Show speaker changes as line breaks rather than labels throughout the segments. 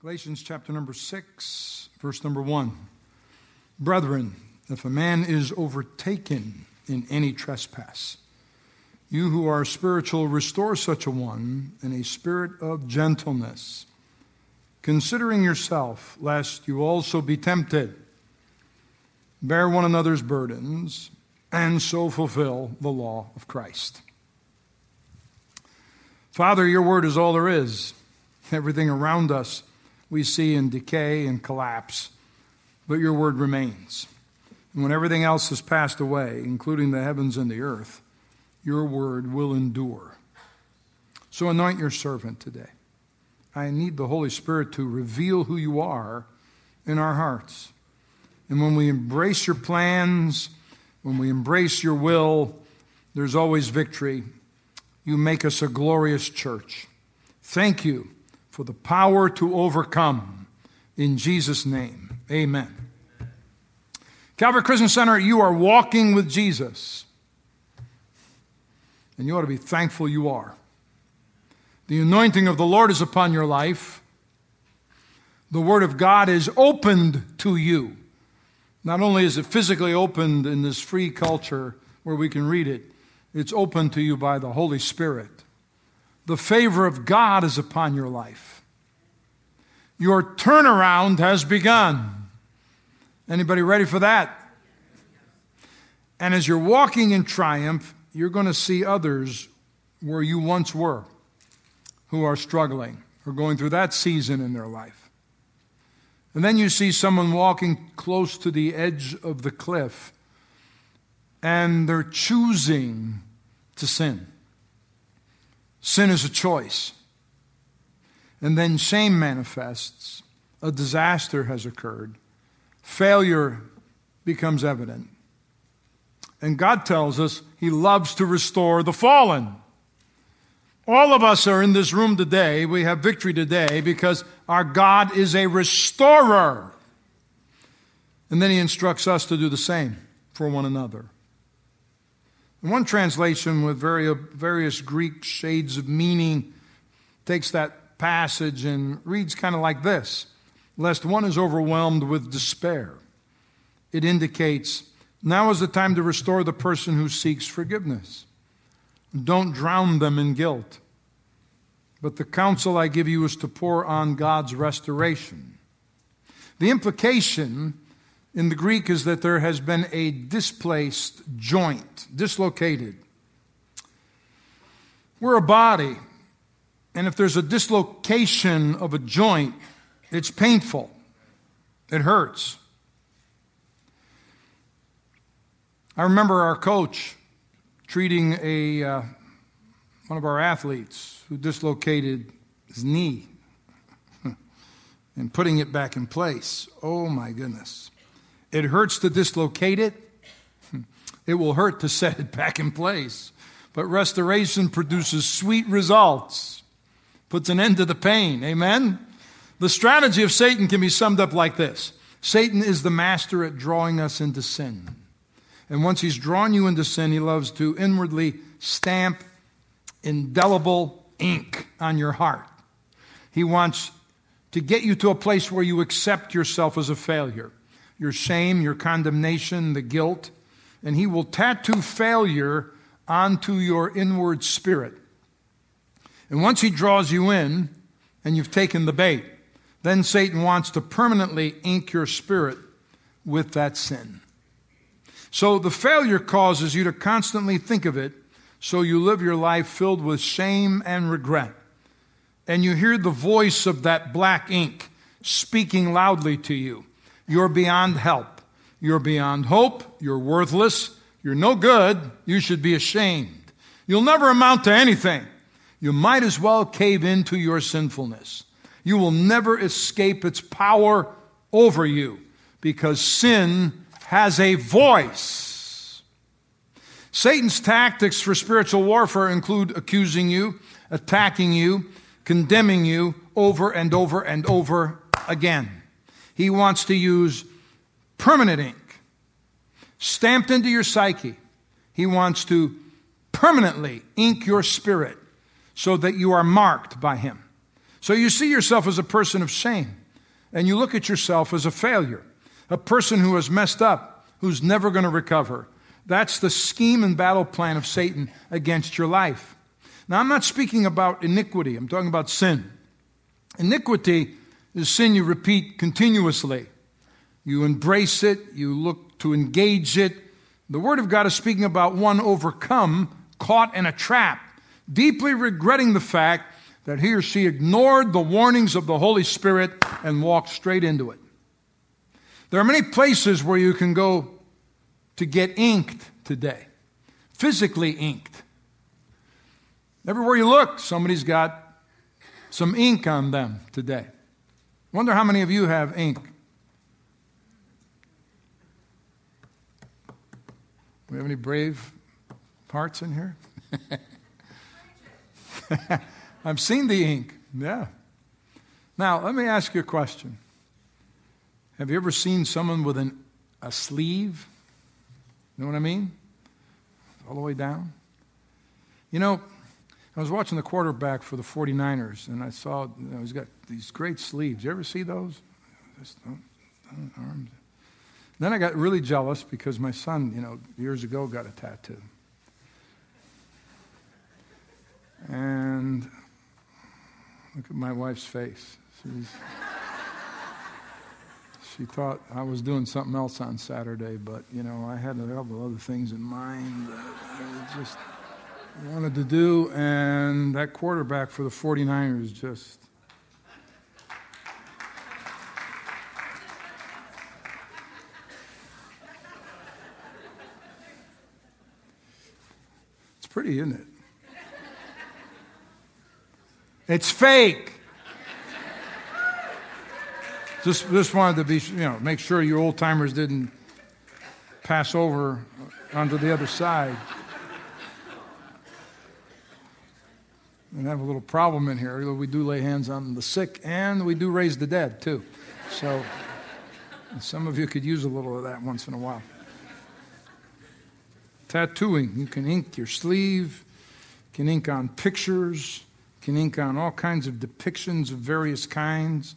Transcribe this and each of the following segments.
Galatians chapter number 6, verse number 1. Brethren, if a man is overtaken in any trespass, you who are spiritual, restore such a one in a spirit of gentleness, considering yourself, lest you also be tempted. Bear one another's burdens, and so fulfill the law of Christ. Father, your word is all there is. Everything around us we see in decay and collapse, but your word remains. And when everything else has passed away, including the heavens and the earth, your word will endure. So anoint your servant today. I need the Holy Spirit to reveal who you are in our hearts. And when we embrace your plans, when we embrace your will, there's always victory. You make us a glorious church. Thank you for the power to overcome. In Jesus' name, amen. Calvary Christian Center, you are walking with Jesus. And you ought to be thankful you are. The anointing of the Lord is upon your life. The Word of God is opened to you. Not only is it physically opened in this free culture where we can read it, it's opened to you by the Holy Spirit. The favor of God is upon your life. Your turnaround has begun. Anybody ready for that? And as you're walking in triumph, you're going to see others where you once were who are struggling or going through that season in their life. And then you see someone walking close to the edge of the cliff and they're choosing to sin. Sin is a choice. And then shame manifests. A disaster has occurred. Failure becomes evident. And God tells us He loves to restore the fallen. All of us are in this room today. We have victory today because our God is a restorer. And then He instructs us to do the same for one another. One translation with various Greek shades of meaning takes that passage and reads kind of like this Lest one is overwhelmed with despair. It indicates now is the time to restore the person who seeks forgiveness. Don't drown them in guilt. But the counsel I give you is to pour on God's restoration. The implication in the Greek is that there has been a displaced joint, dislocated. We're a body, and if there's a dislocation of a joint, it's painful, it hurts. I remember our coach treating a, uh, one of our athletes who dislocated his knee and putting it back in place. Oh my goodness. It hurts to dislocate it, it will hurt to set it back in place. But restoration produces sweet results, puts an end to the pain. Amen? The strategy of Satan can be summed up like this Satan is the master at drawing us into sin. And once he's drawn you into sin, he loves to inwardly stamp indelible ink on your heart. He wants to get you to a place where you accept yourself as a failure your shame, your condemnation, the guilt, and he will tattoo failure onto your inward spirit. And once he draws you in and you've taken the bait, then Satan wants to permanently ink your spirit with that sin. So the failure causes you to constantly think of it, so you live your life filled with shame and regret. And you hear the voice of that black ink speaking loudly to you. You're beyond help. You're beyond hope. You're worthless. You're no good. You should be ashamed. You'll never amount to anything. You might as well cave into your sinfulness. You will never escape its power over you because sin has a voice. Satan's tactics for spiritual warfare include accusing you, attacking you, condemning you over and over and over again. He wants to use permanent ink stamped into your psyche. He wants to permanently ink your spirit so that you are marked by Him. So you see yourself as a person of shame, and you look at yourself as a failure, a person who has messed up, who's never going to recover. That's the scheme and battle plan of Satan against your life. Now, I'm not speaking about iniquity, I'm talking about sin. Iniquity is sin you repeat continuously. You embrace it, you look to engage it. The Word of God is speaking about one overcome, caught in a trap, deeply regretting the fact that he or she ignored the warnings of the Holy Spirit and walked straight into it. There are many places where you can go to get inked today, physically inked. Everywhere you look, somebody's got some ink on them today. Wonder how many of you have ink. We have any brave parts in here? I've seen the ink. Yeah. Now, let me ask you a question. Have you ever seen someone with an, a sleeve? You know what I mean? All the way down. You know, I was watching the quarterback for the 49ers, and I saw you know, he's got these great sleeves. You ever see those? Just, arms. Then I got really jealous because my son, you know, years ago got a tattoo. And look at my wife's face. She's, she thought I was doing something else on Saturday, but, you know, I had a couple other things in mind that I just wanted to do. And that quarterback for the 49ers just. It's pretty, isn't it? It's fake. Just, just wanted to be, you know, make sure your old timers didn't pass over onto the other side. And have a little problem in here. We do lay hands on the sick and we do raise the dead too. So some of you could use a little of that once in a while. Tattooing. You can ink your sleeve, can ink on pictures, can ink on all kinds of depictions of various kinds.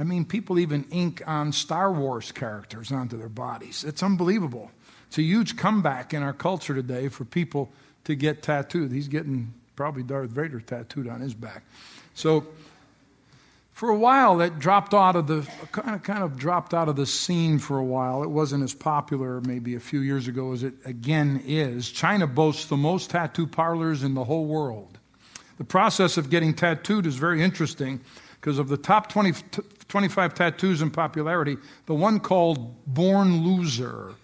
I mean, people even ink on Star Wars characters onto their bodies. It's unbelievable. It's a huge comeback in our culture today for people to get tattooed. He's getting probably Darth Vader tattooed on his back. So, for a while, it dropped out of the kind of, kind of dropped out of the scene for a while. It wasn't as popular maybe a few years ago as it again is. China boasts the most tattoo parlors in the whole world. The process of getting tattooed is very interesting because of the top 20, 25 tattoos in popularity, the one called Born Loser.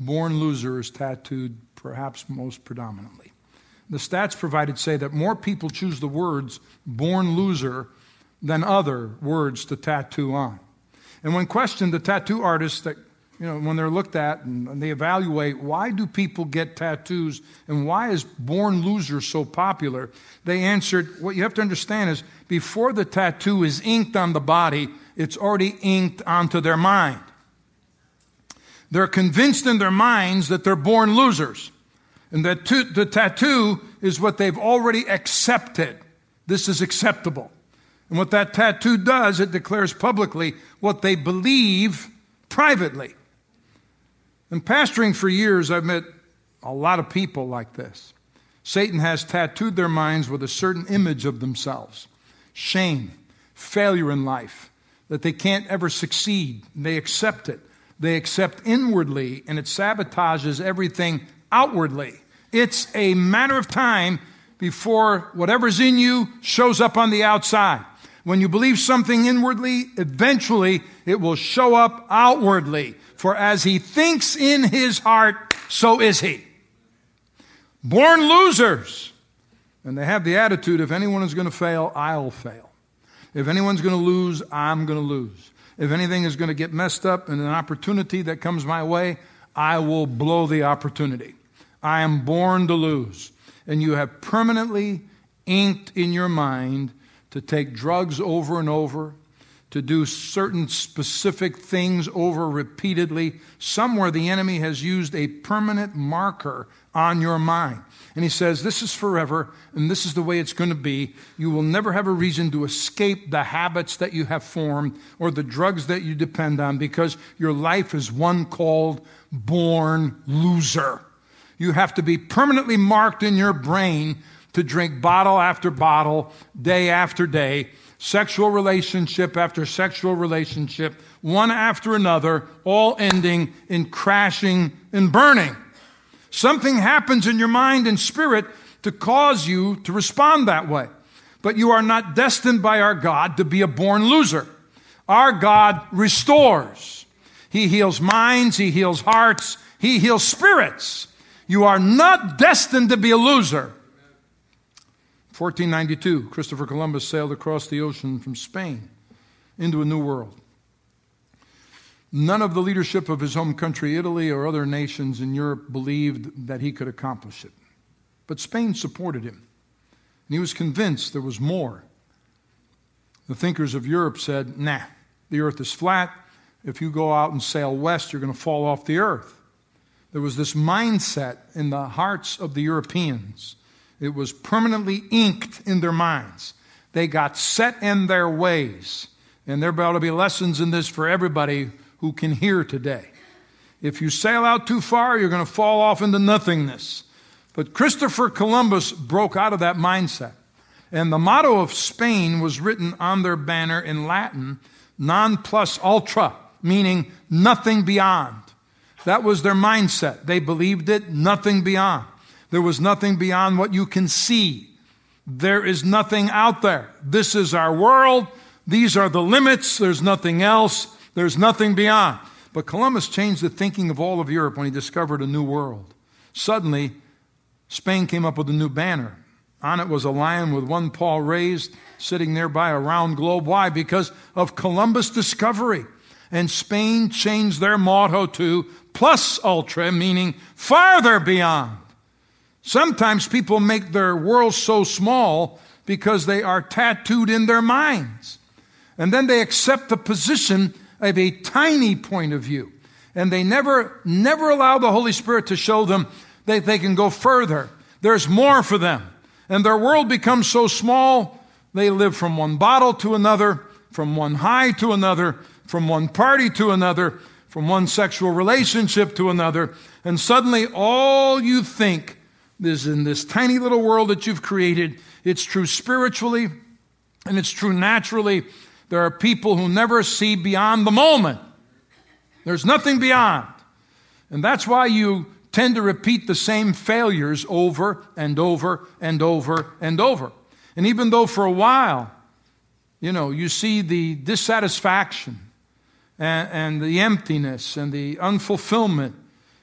Born Loser is tattooed perhaps most predominantly. The stats provided say that more people choose the words born loser than other words to tattoo on. And when questioned, the tattoo artists that you know, when they're looked at and they evaluate why do people get tattoos and why is born loser so popular, they answered what you have to understand is before the tattoo is inked on the body, it's already inked onto their mind. They're convinced in their minds that they're born losers. And that the tattoo is what they've already accepted. This is acceptable. And what that tattoo does, it declares publicly what they believe privately. And pastoring for years, I've met a lot of people like this. Satan has tattooed their minds with a certain image of themselves shame, failure in life, that they can't ever succeed. They accept it. They accept inwardly, and it sabotages everything outwardly. It's a matter of time before whatever's in you shows up on the outside. When you believe something inwardly, eventually it will show up outwardly. For as he thinks in his heart, so is he. Born losers. And they have the attitude if anyone is going to fail, I'll fail. If anyone's going to lose, I'm going to lose. If anything is going to get messed up and an opportunity that comes my way, I will blow the opportunity. I am born to lose. And you have permanently inked in your mind to take drugs over and over, to do certain specific things over repeatedly. Somewhere the enemy has used a permanent marker on your mind. And he says, This is forever, and this is the way it's going to be. You will never have a reason to escape the habits that you have formed or the drugs that you depend on because your life is one called born loser. You have to be permanently marked in your brain to drink bottle after bottle, day after day sexual relationship after sexual relationship, one after another, all ending in crashing and burning. Something happens in your mind and spirit to cause you to respond that way. But you are not destined by our God to be a born loser. Our God restores. He heals minds, He heals hearts, He heals spirits. You are not destined to be a loser. 1492, Christopher Columbus sailed across the ocean from Spain into a new world. None of the leadership of his home country, Italy, or other nations in Europe believed that he could accomplish it. But Spain supported him, and he was convinced there was more. The thinkers of Europe said, nah, the earth is flat. If you go out and sail west, you're going to fall off the earth. There was this mindset in the hearts of the Europeans it was permanently inked in their minds. They got set in their ways. And there ought to be lessons in this for everybody who can hear today. If you sail out too far, you're going to fall off into nothingness. But Christopher Columbus broke out of that mindset. And the motto of Spain was written on their banner in Latin, non plus ultra, meaning nothing beyond. That was their mindset. They believed it, nothing beyond. There was nothing beyond what you can see. There is nothing out there. This is our world. These are the limits. There's nothing else. There's nothing beyond. But Columbus changed the thinking of all of Europe when he discovered a new world. Suddenly, Spain came up with a new banner. On it was a lion with one paw raised, sitting nearby a round globe. Why? Because of Columbus' discovery. And Spain changed their motto to plus ultra, meaning farther beyond. Sometimes people make their world so small because they are tattooed in their minds. And then they accept the position of a tiny point of view. And they never, never allow the Holy Spirit to show them that they can go further. There's more for them. And their world becomes so small, they live from one bottle to another, from one high to another, from one party to another, from one sexual relationship to another. And suddenly all you think is in this tiny little world that you've created. It's true spiritually and it's true naturally. There are people who never see beyond the moment. There's nothing beyond. And that's why you tend to repeat the same failures over and over and over and over. And even though for a while, you know, you see the dissatisfaction and, and the emptiness and the unfulfillment,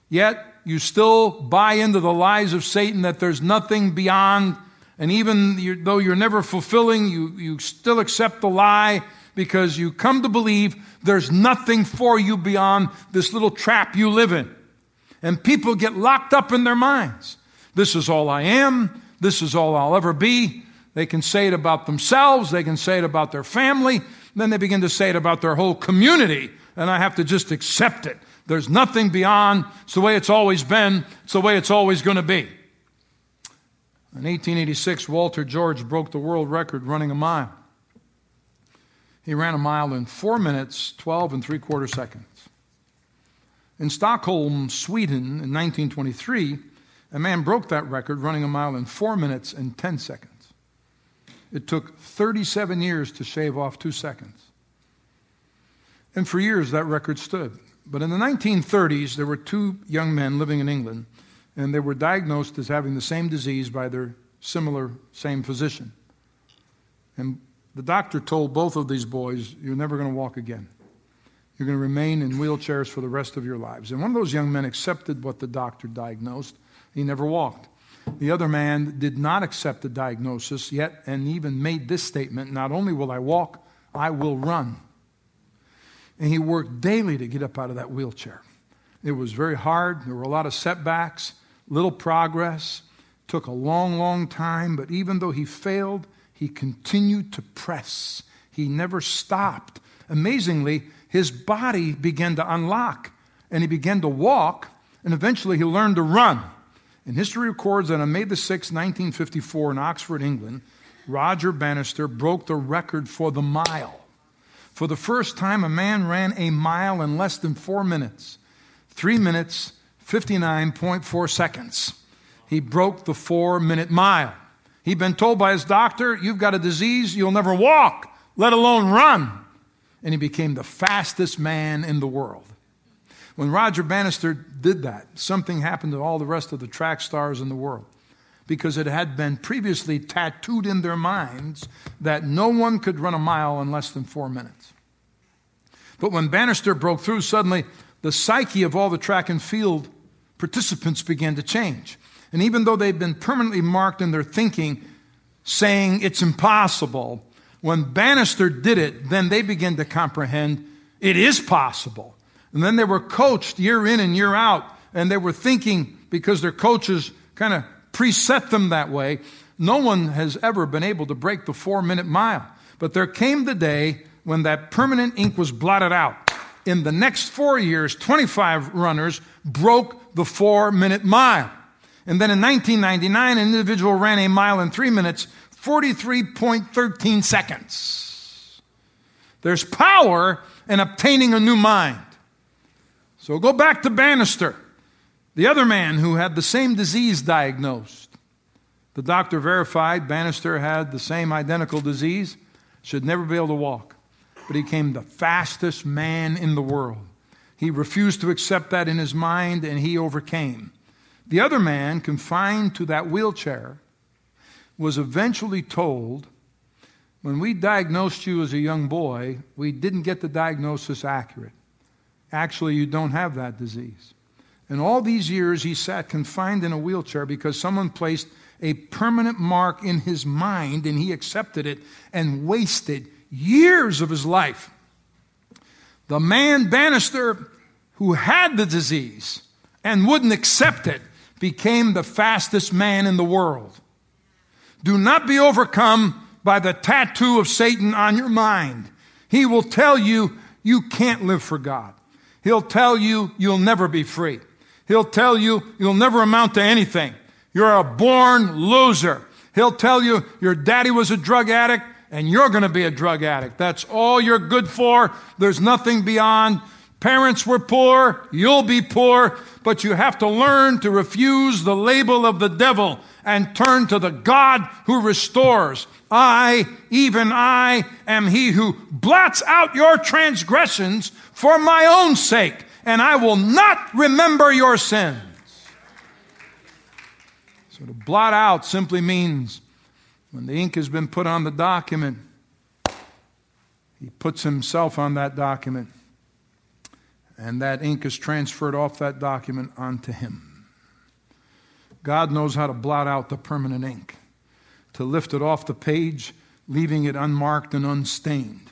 yet you still buy into the lies of Satan that there's nothing beyond, and even you're, though you're never fulfilling, you, you still accept the lie because you come to believe there's nothing for you beyond this little trap you live in. And people get locked up in their minds. This is all I am. This is all I'll ever be. They can say it about themselves. They can say it about their family. Then they begin to say it about their whole community. And I have to just accept it. There's nothing beyond. It's the way it's always been. It's the way it's always going to be. In 1886, Walter George broke the world record running a mile. He ran a mile in 4 minutes, 12 and 3 quarter seconds. In Stockholm, Sweden, in 1923, a man broke that record running a mile in 4 minutes and 10 seconds. It took 37 years to shave off 2 seconds. And for years, that record stood. But in the 1930s, there were two young men living in England, and they were diagnosed as having the same disease by their similar, same physician. And the doctor told both of these boys, You're never going to walk again. You're going to remain in wheelchairs for the rest of your lives. And one of those young men accepted what the doctor diagnosed. He never walked. The other man did not accept the diagnosis yet and even made this statement Not only will I walk, I will run. And he worked daily to get up out of that wheelchair. It was very hard. There were a lot of setbacks, little progress. Took a long, long time, but even though he failed, he continued to press. He never stopped. amazingly, his body began to unlock and he began to walk, and eventually he learned to run. And history records that on May the 6th, 1954, in Oxford, England, Roger Bannister broke the record for the mile. For the first time, a man ran a mile in less than four minutes. Three minutes, 59.4 seconds. He broke the four minute mile. He'd been told by his doctor, You've got a disease, you'll never walk, let alone run. And he became the fastest man in the world. When Roger Bannister did that, something happened to all the rest of the track stars in the world because it had been previously tattooed in their minds that no one could run a mile in less than four minutes. But when Bannister broke through, suddenly the psyche of all the track and field participants began to change. And even though they'd been permanently marked in their thinking, saying it's impossible, when Bannister did it, then they began to comprehend it is possible. And then they were coached year in and year out, and they were thinking because their coaches kind of preset them that way. No one has ever been able to break the four minute mile. But there came the day when that permanent ink was blotted out. In the next four years, 25 runners broke the four minute mile. And then in 1999, an individual ran a mile in three minutes, 43.13 seconds. There's power in obtaining a new mind. So go back to Bannister, the other man who had the same disease diagnosed. The doctor verified Bannister had the same identical disease, should never be able to walk but he became the fastest man in the world. He refused to accept that in his mind, and he overcame. The other man, confined to that wheelchair, was eventually told when we diagnosed you as a young boy, we didn't get the diagnosis accurate. Actually, you don't have that disease. And all these years, he sat confined in a wheelchair because someone placed a permanent mark in his mind and he accepted it and wasted years of his life. The man Bannister, who had the disease and wouldn't accept it, became the fastest man in the world. Do not be overcome by the tattoo of Satan on your mind. He will tell you you can't live for God. He'll tell you you'll never be free. He'll tell you you'll never amount to anything. You're a born loser. He'll tell you your daddy was a drug addict and you're going to be a drug addict. That's all you're good for. There's nothing beyond. Parents were poor, you'll be poor, but you have to learn to refuse the label of the devil and turn to the God who restores. I, even I, am he who blots out your transgressions for my own sake, and I will not remember your sins. So to blot out simply means when the ink has been put on the document, he puts himself on that document, and that ink is transferred off that document onto him. God knows how to blot out the permanent ink, to lift it off the page, leaving it unmarked and unstained.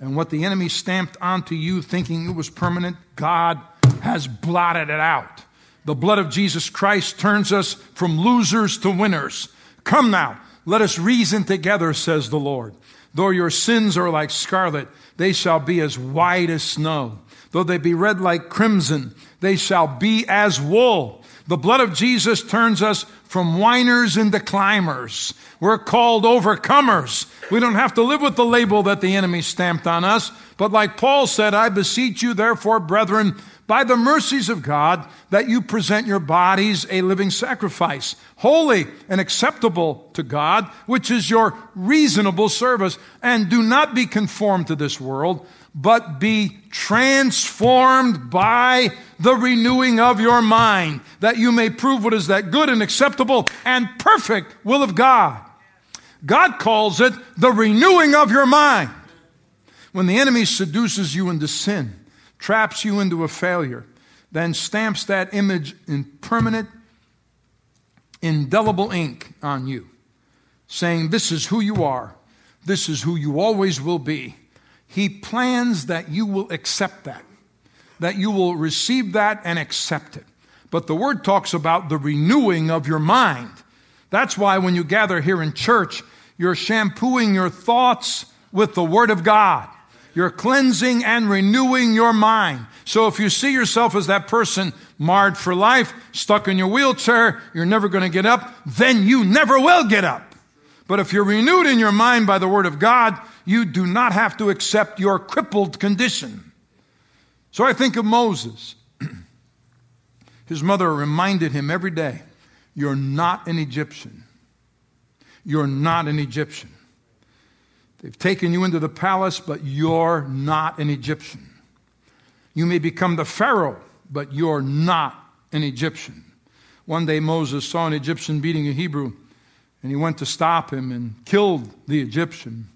And what the enemy stamped onto you thinking it was permanent, God has blotted it out. The blood of Jesus Christ turns us from losers to winners. Come now, let us reason together, says the Lord. Though your sins are like scarlet, they shall be as white as snow. Though they be red like crimson, they shall be as wool. The blood of Jesus turns us from whiners into climbers. We're called overcomers. We don't have to live with the label that the enemy stamped on us. But like Paul said, I beseech you, therefore, brethren, by the mercies of God that you present your bodies a living sacrifice, holy and acceptable to God, which is your reasonable service. And do not be conformed to this world, but be transformed by the renewing of your mind, that you may prove what is that good and acceptable and perfect will of God. God calls it the renewing of your mind. When the enemy seduces you into sin, traps you into a failure, then stamps that image in permanent, indelible ink on you, saying, This is who you are, this is who you always will be. He plans that you will accept that, that you will receive that and accept it. But the word talks about the renewing of your mind. That's why when you gather here in church, you're shampooing your thoughts with the Word of God. You're cleansing and renewing your mind. So if you see yourself as that person marred for life, stuck in your wheelchair, you're never going to get up, then you never will get up. But if you're renewed in your mind by the Word of God, you do not have to accept your crippled condition. So I think of Moses. His mother reminded him every day, You're not an Egyptian. You're not an Egyptian. They've taken you into the palace, but you're not an Egyptian. You may become the Pharaoh, but you're not an Egyptian. One day Moses saw an Egyptian beating a Hebrew, and he went to stop him and killed the Egyptian.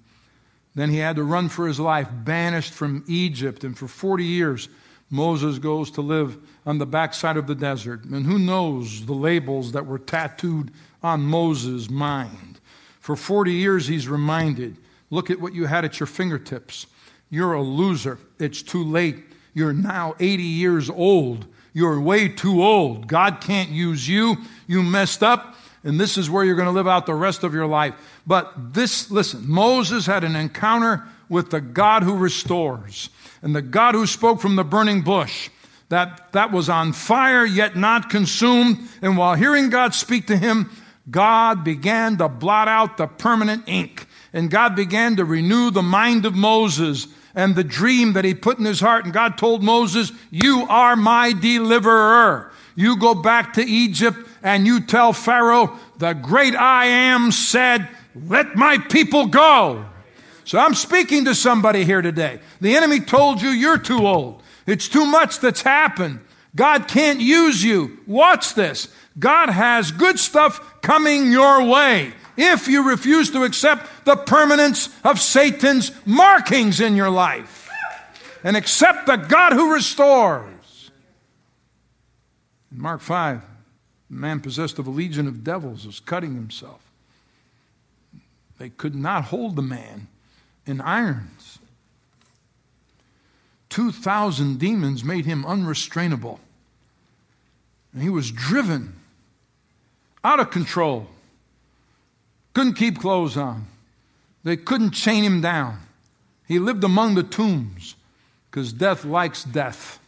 Then he had to run for his life, banished from Egypt, and for 40 years, Moses goes to live on the backside of the desert. And who knows the labels that were tattooed on Moses' mind? For 40 years, he's reminded look at what you had at your fingertips. You're a loser. It's too late. You're now 80 years old. You're way too old. God can't use you. You messed up, and this is where you're going to live out the rest of your life. But this, listen, Moses had an encounter with the God who restores and the God who spoke from the burning bush that, that was on fire yet not consumed. And while hearing God speak to him, God began to blot out the permanent ink. And God began to renew the mind of Moses and the dream that he put in his heart. And God told Moses, You are my deliverer. You go back to Egypt and you tell Pharaoh, The great I am said, Let my people go. So I'm speaking to somebody here today. The enemy told you you're too old. It's too much that's happened. God can't use you. Watch this. God has good stuff coming your way if you refuse to accept the permanence of Satan's markings in your life and accept the God who restores. In Mark 5, the man possessed of a legion of devils was cutting himself. They could not hold the man in irons. 2,000 demons made him unrestrainable. And he was driven out of control. Couldn't keep clothes on. They couldn't chain him down. He lived among the tombs because death likes death.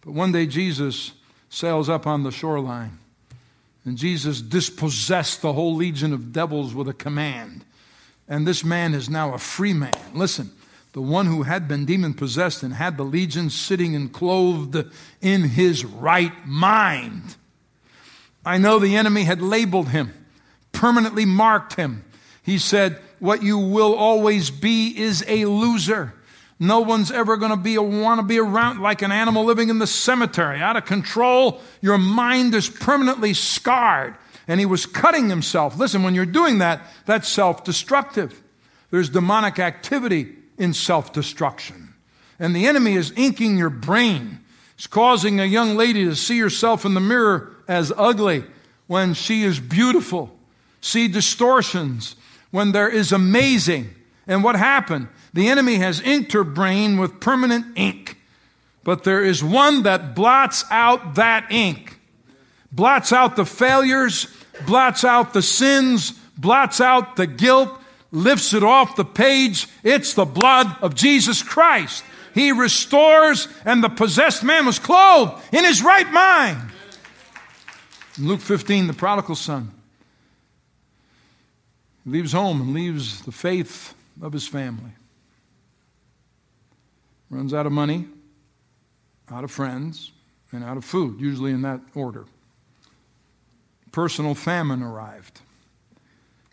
But one day Jesus sails up on the shoreline and Jesus dispossessed the whole legion of devils with a command. And this man is now a free man. Listen, the one who had been demon possessed and had the legion sitting and clothed in his right mind. I know the enemy had labeled him, permanently marked him. He said, What you will always be is a loser. No one's ever going to be want to be around like an animal living in the cemetery, out of control. Your mind is permanently scarred and he was cutting himself. Listen, when you're doing that, that's self destructive. There's demonic activity in self destruction. And the enemy is inking your brain. It's causing a young lady to see herself in the mirror as ugly when she is beautiful, see distortions when there is amazing. And what happened? The enemy has inked her brain with permanent ink. But there is one that blots out that ink blots out the failures, blots out the sins, blots out the guilt, lifts it off the page. It's the blood of Jesus Christ. He restores, and the possessed man was clothed in his right mind. In Luke 15, the prodigal son leaves home and leaves the faith of his family. Runs out of money, out of friends, and out of food, usually in that order personal famine arrived.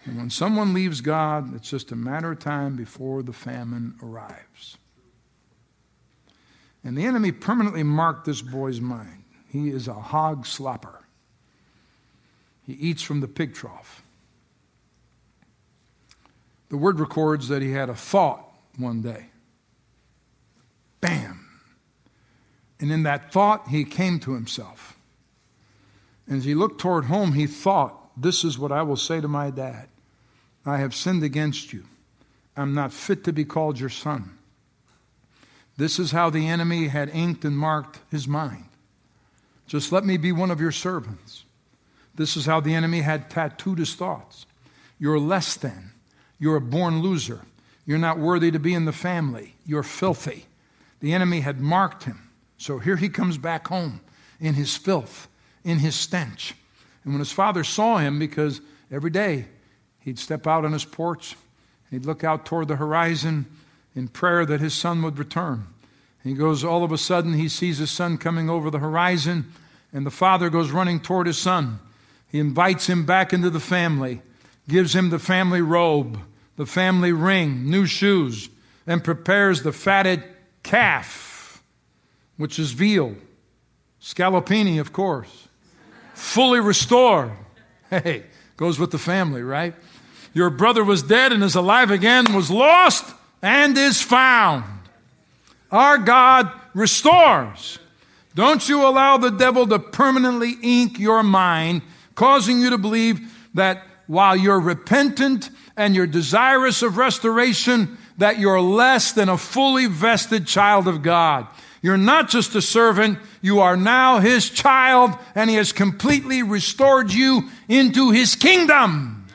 And when someone leaves God, it's just a matter of time before the famine arrives. And the enemy permanently marked this boy's mind. He is a hog slopper. He eats from the pig trough. The word records that he had a thought one day. Bam! And in that thought, he came to himself. And as he looked toward home, he thought, This is what I will say to my dad I have sinned against you. I'm not fit to be called your son. This is how the enemy had inked and marked his mind. Just let me be one of your servants. This is how the enemy had tattooed his thoughts. You're less than. You're a born loser. You're not worthy to be in the family. You're filthy. The enemy had marked him. So here he comes back home in his filth, in his stench. And when his father saw him, because every day he'd step out on his porch, he'd look out toward the horizon in prayer that his son would return. He goes, all of a sudden, he sees his son coming over the horizon, and the father goes running toward his son. He invites him back into the family, gives him the family robe, the family ring, new shoes, and prepares the fatted calf, which is veal, scallopini, of course, fully restored. Hey, goes with the family, right? Your brother was dead and is alive again, was lost and is found. Our God restores. Don't you allow the devil to permanently ink your mind, causing you to believe that while you're repentant and you're desirous of restoration, that you're less than a fully vested child of God. You're not just a servant, you are now his child, and he has completely restored you into his kingdom.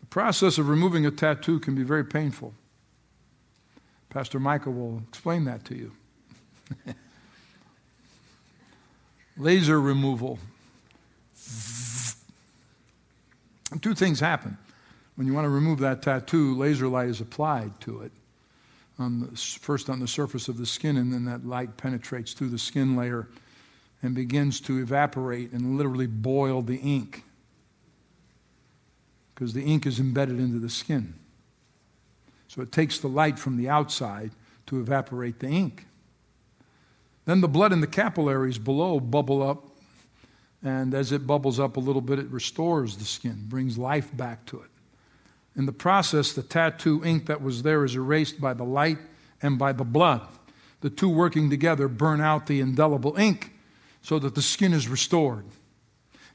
The process of removing a tattoo can be very painful. Pastor Michael will explain that to you. Laser removal. Two things happen. When you want to remove that tattoo, laser light is applied to it. On the, first on the surface of the skin, and then that light penetrates through the skin layer and begins to evaporate and literally boil the ink. Because the ink is embedded into the skin. So it takes the light from the outside to evaporate the ink. Then the blood in the capillaries below bubble up, and as it bubbles up a little bit, it restores the skin, brings life back to it. In the process, the tattoo ink that was there is erased by the light and by the blood. The two working together burn out the indelible ink so that the skin is restored.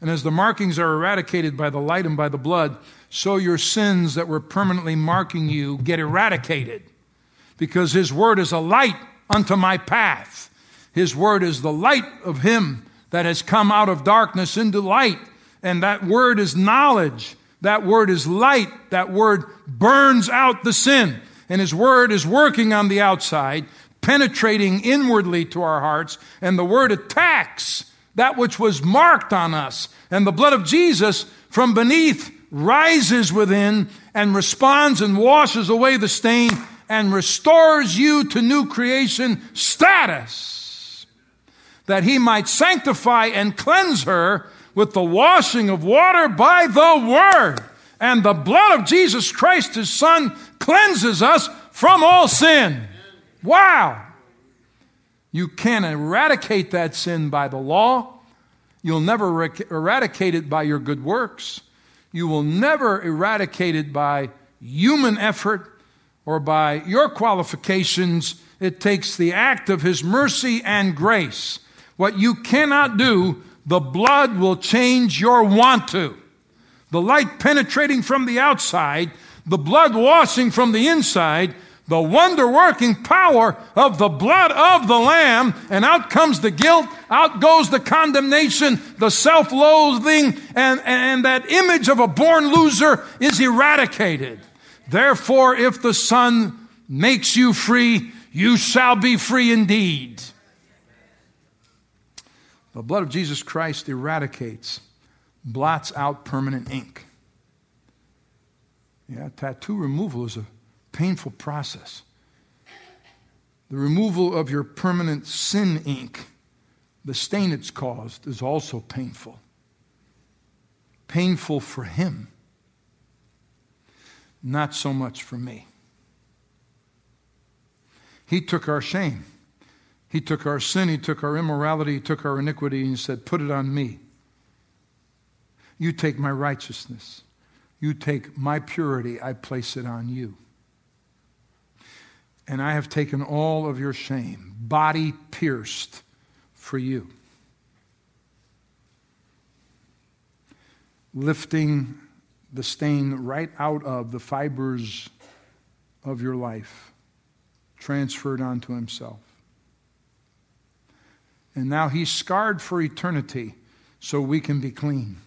And as the markings are eradicated by the light and by the blood, so your sins that were permanently marking you get eradicated. Because His Word is a light unto my path. His Word is the light of Him that has come out of darkness into light. And that Word is knowledge. That Word is light. That Word burns out the sin. And His Word is working on the outside, penetrating inwardly to our hearts. And the Word attacks that which was marked on us. And the blood of Jesus from beneath rises within and responds and washes away the stain and restores you to new creation status. That he might sanctify and cleanse her with the washing of water by the word. And the blood of Jesus Christ, his son, cleanses us from all sin. Wow. You can't eradicate that sin by the law. You'll never eradicate it by your good works. You will never eradicate it by human effort or by your qualifications. It takes the act of His mercy and grace. What you cannot do, the blood will change your want to. The light penetrating from the outside, the blood washing from the inside, the wonder working power of the blood of the Lamb, and out comes the guilt, out goes the condemnation, the self loathing, and, and that image of a born loser is eradicated. Therefore, if the Son makes you free, you shall be free indeed. The blood of Jesus Christ eradicates, blots out permanent ink. Yeah, tattoo removal is a painful process. The removal of your permanent sin ink, the stain it's caused, is also painful. Painful for him, not so much for me. He took our shame. He took our sin, He took our immorality, He took our iniquity, and He said, Put it on me. You take my righteousness. You take my purity, I place it on you and I have taken all of your shame, body pierced for you. Lifting the stain right out of the fibers of your life, transferred onto himself. And now he's scarred for eternity so we can be clean.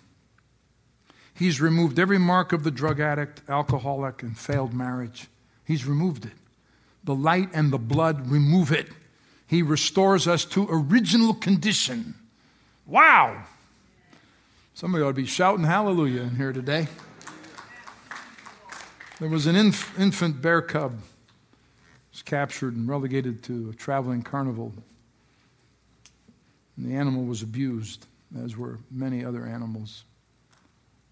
He's removed every mark of the drug addict, alcoholic, and failed marriage. He's removed it. The light and the blood remove it. He restores us to original condition. Wow! Somebody ought to be shouting hallelujah in here today. There was an inf- infant bear cub was captured and relegated to a traveling carnival. And the animal was abused, as were many other animals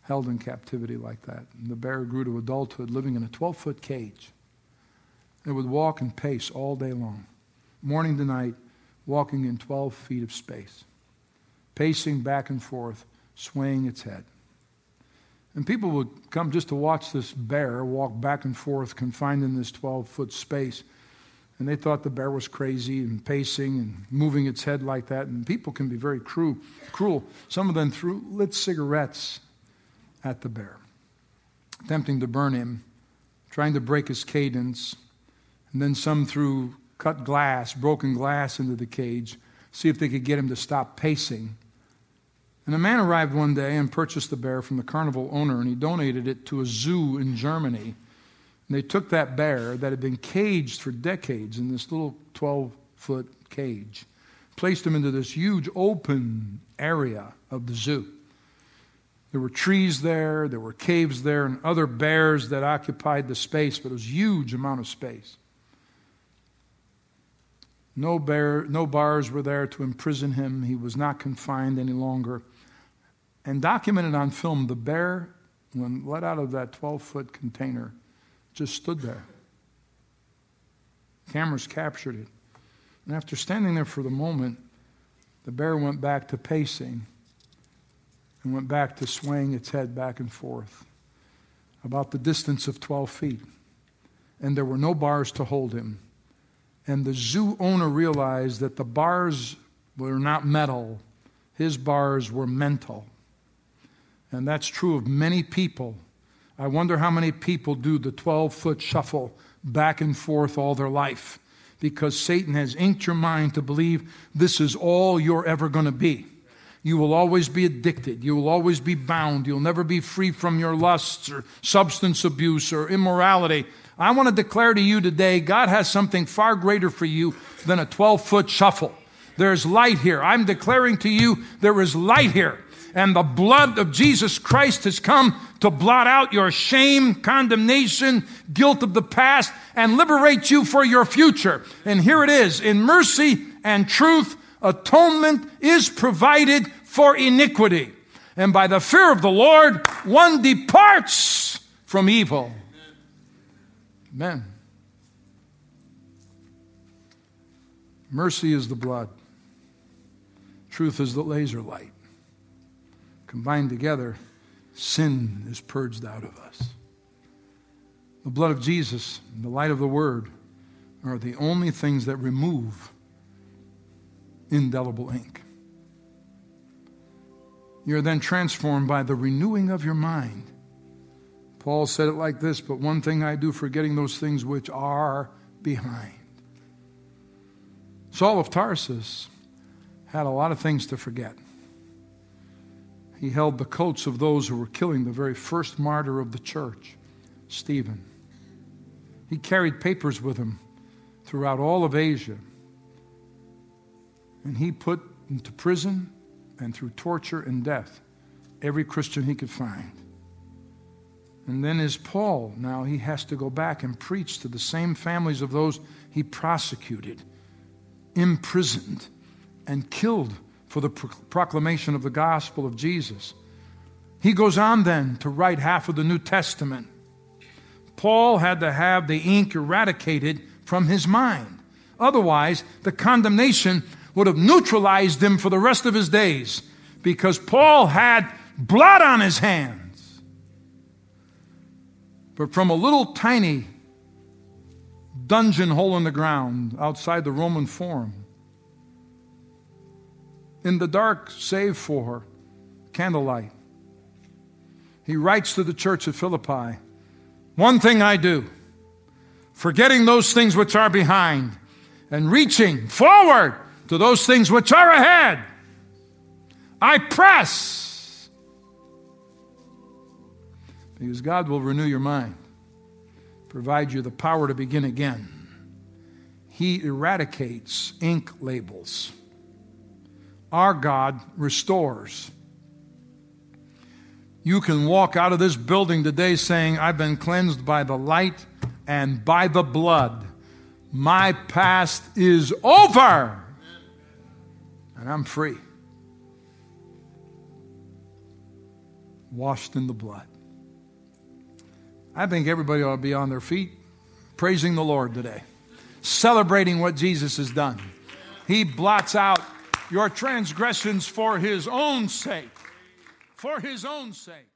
held in captivity like that. And the bear grew to adulthood living in a 12 foot cage. It would walk and pace all day long, morning to night, walking in 12 feet of space, pacing back and forth, swaying its head. And people would come just to watch this bear walk back and forth, confined in this 12 foot space. And they thought the bear was crazy and pacing and moving its head like that. And people can be very cruel. cruel. Some of them threw lit cigarettes at the bear, attempting to burn him, trying to break his cadence. And then some threw cut glass, broken glass into the cage, see if they could get him to stop pacing. And a man arrived one day and purchased the bear from the carnival owner, and he donated it to a zoo in Germany. And they took that bear that had been caged for decades in this little 12 foot cage, placed him into this huge open area of the zoo. There were trees there, there were caves there, and other bears that occupied the space, but it was a huge amount of space. No, bear, no bars were there to imprison him. He was not confined any longer. And documented on film, the bear, when let out of that 12 foot container, just stood there. Cameras captured it. And after standing there for the moment, the bear went back to pacing and went back to swaying its head back and forth about the distance of 12 feet. And there were no bars to hold him. And the zoo owner realized that the bars were not metal, his bars were mental. And that's true of many people. I wonder how many people do the 12 foot shuffle back and forth all their life because Satan has inked your mind to believe this is all you're ever going to be. You will always be addicted. You will always be bound. You'll never be free from your lusts or substance abuse or immorality. I want to declare to you today God has something far greater for you than a 12 foot shuffle. There's light here. I'm declaring to you there is light here. And the blood of Jesus Christ has come to blot out your shame, condemnation, guilt of the past, and liberate you for your future. And here it is in mercy and truth atonement is provided for iniquity. And by the fear of the Lord, one departs from evil. Amen. Mercy is the blood, truth is the laser light. Combined together, sin is purged out of us. The blood of Jesus and the light of the Word are the only things that remove indelible ink. You're then transformed by the renewing of your mind. Paul said it like this But one thing I do, forgetting those things which are behind. Saul of Tarsus had a lot of things to forget. He held the coats of those who were killing the very first martyr of the church, Stephen. He carried papers with him throughout all of Asia and he put into prison and through torture and death every Christian he could find. And then as Paul. Now he has to go back and preach to the same families of those he prosecuted, imprisoned, and killed for the proclamation of the gospel of Jesus. He goes on then to write half of the New Testament. Paul had to have the ink eradicated from his mind. Otherwise, the condemnation would have neutralized him for the rest of his days because Paul had blood on his hands. But from a little tiny dungeon hole in the ground outside the Roman Forum, in the dark, save for candlelight, he writes to the church of Philippi One thing I do, forgetting those things which are behind and reaching forward to those things which are ahead. I press Because God will renew your mind, provide you the power to begin again. He eradicates ink labels. Our God restores. You can walk out of this building today saying, I've been cleansed by the light and by the blood. My past is over. And I'm free. Washed in the blood. I think everybody ought to be on their feet praising the Lord today, celebrating what Jesus has done. He blots out your transgressions for his own sake. For his own sake.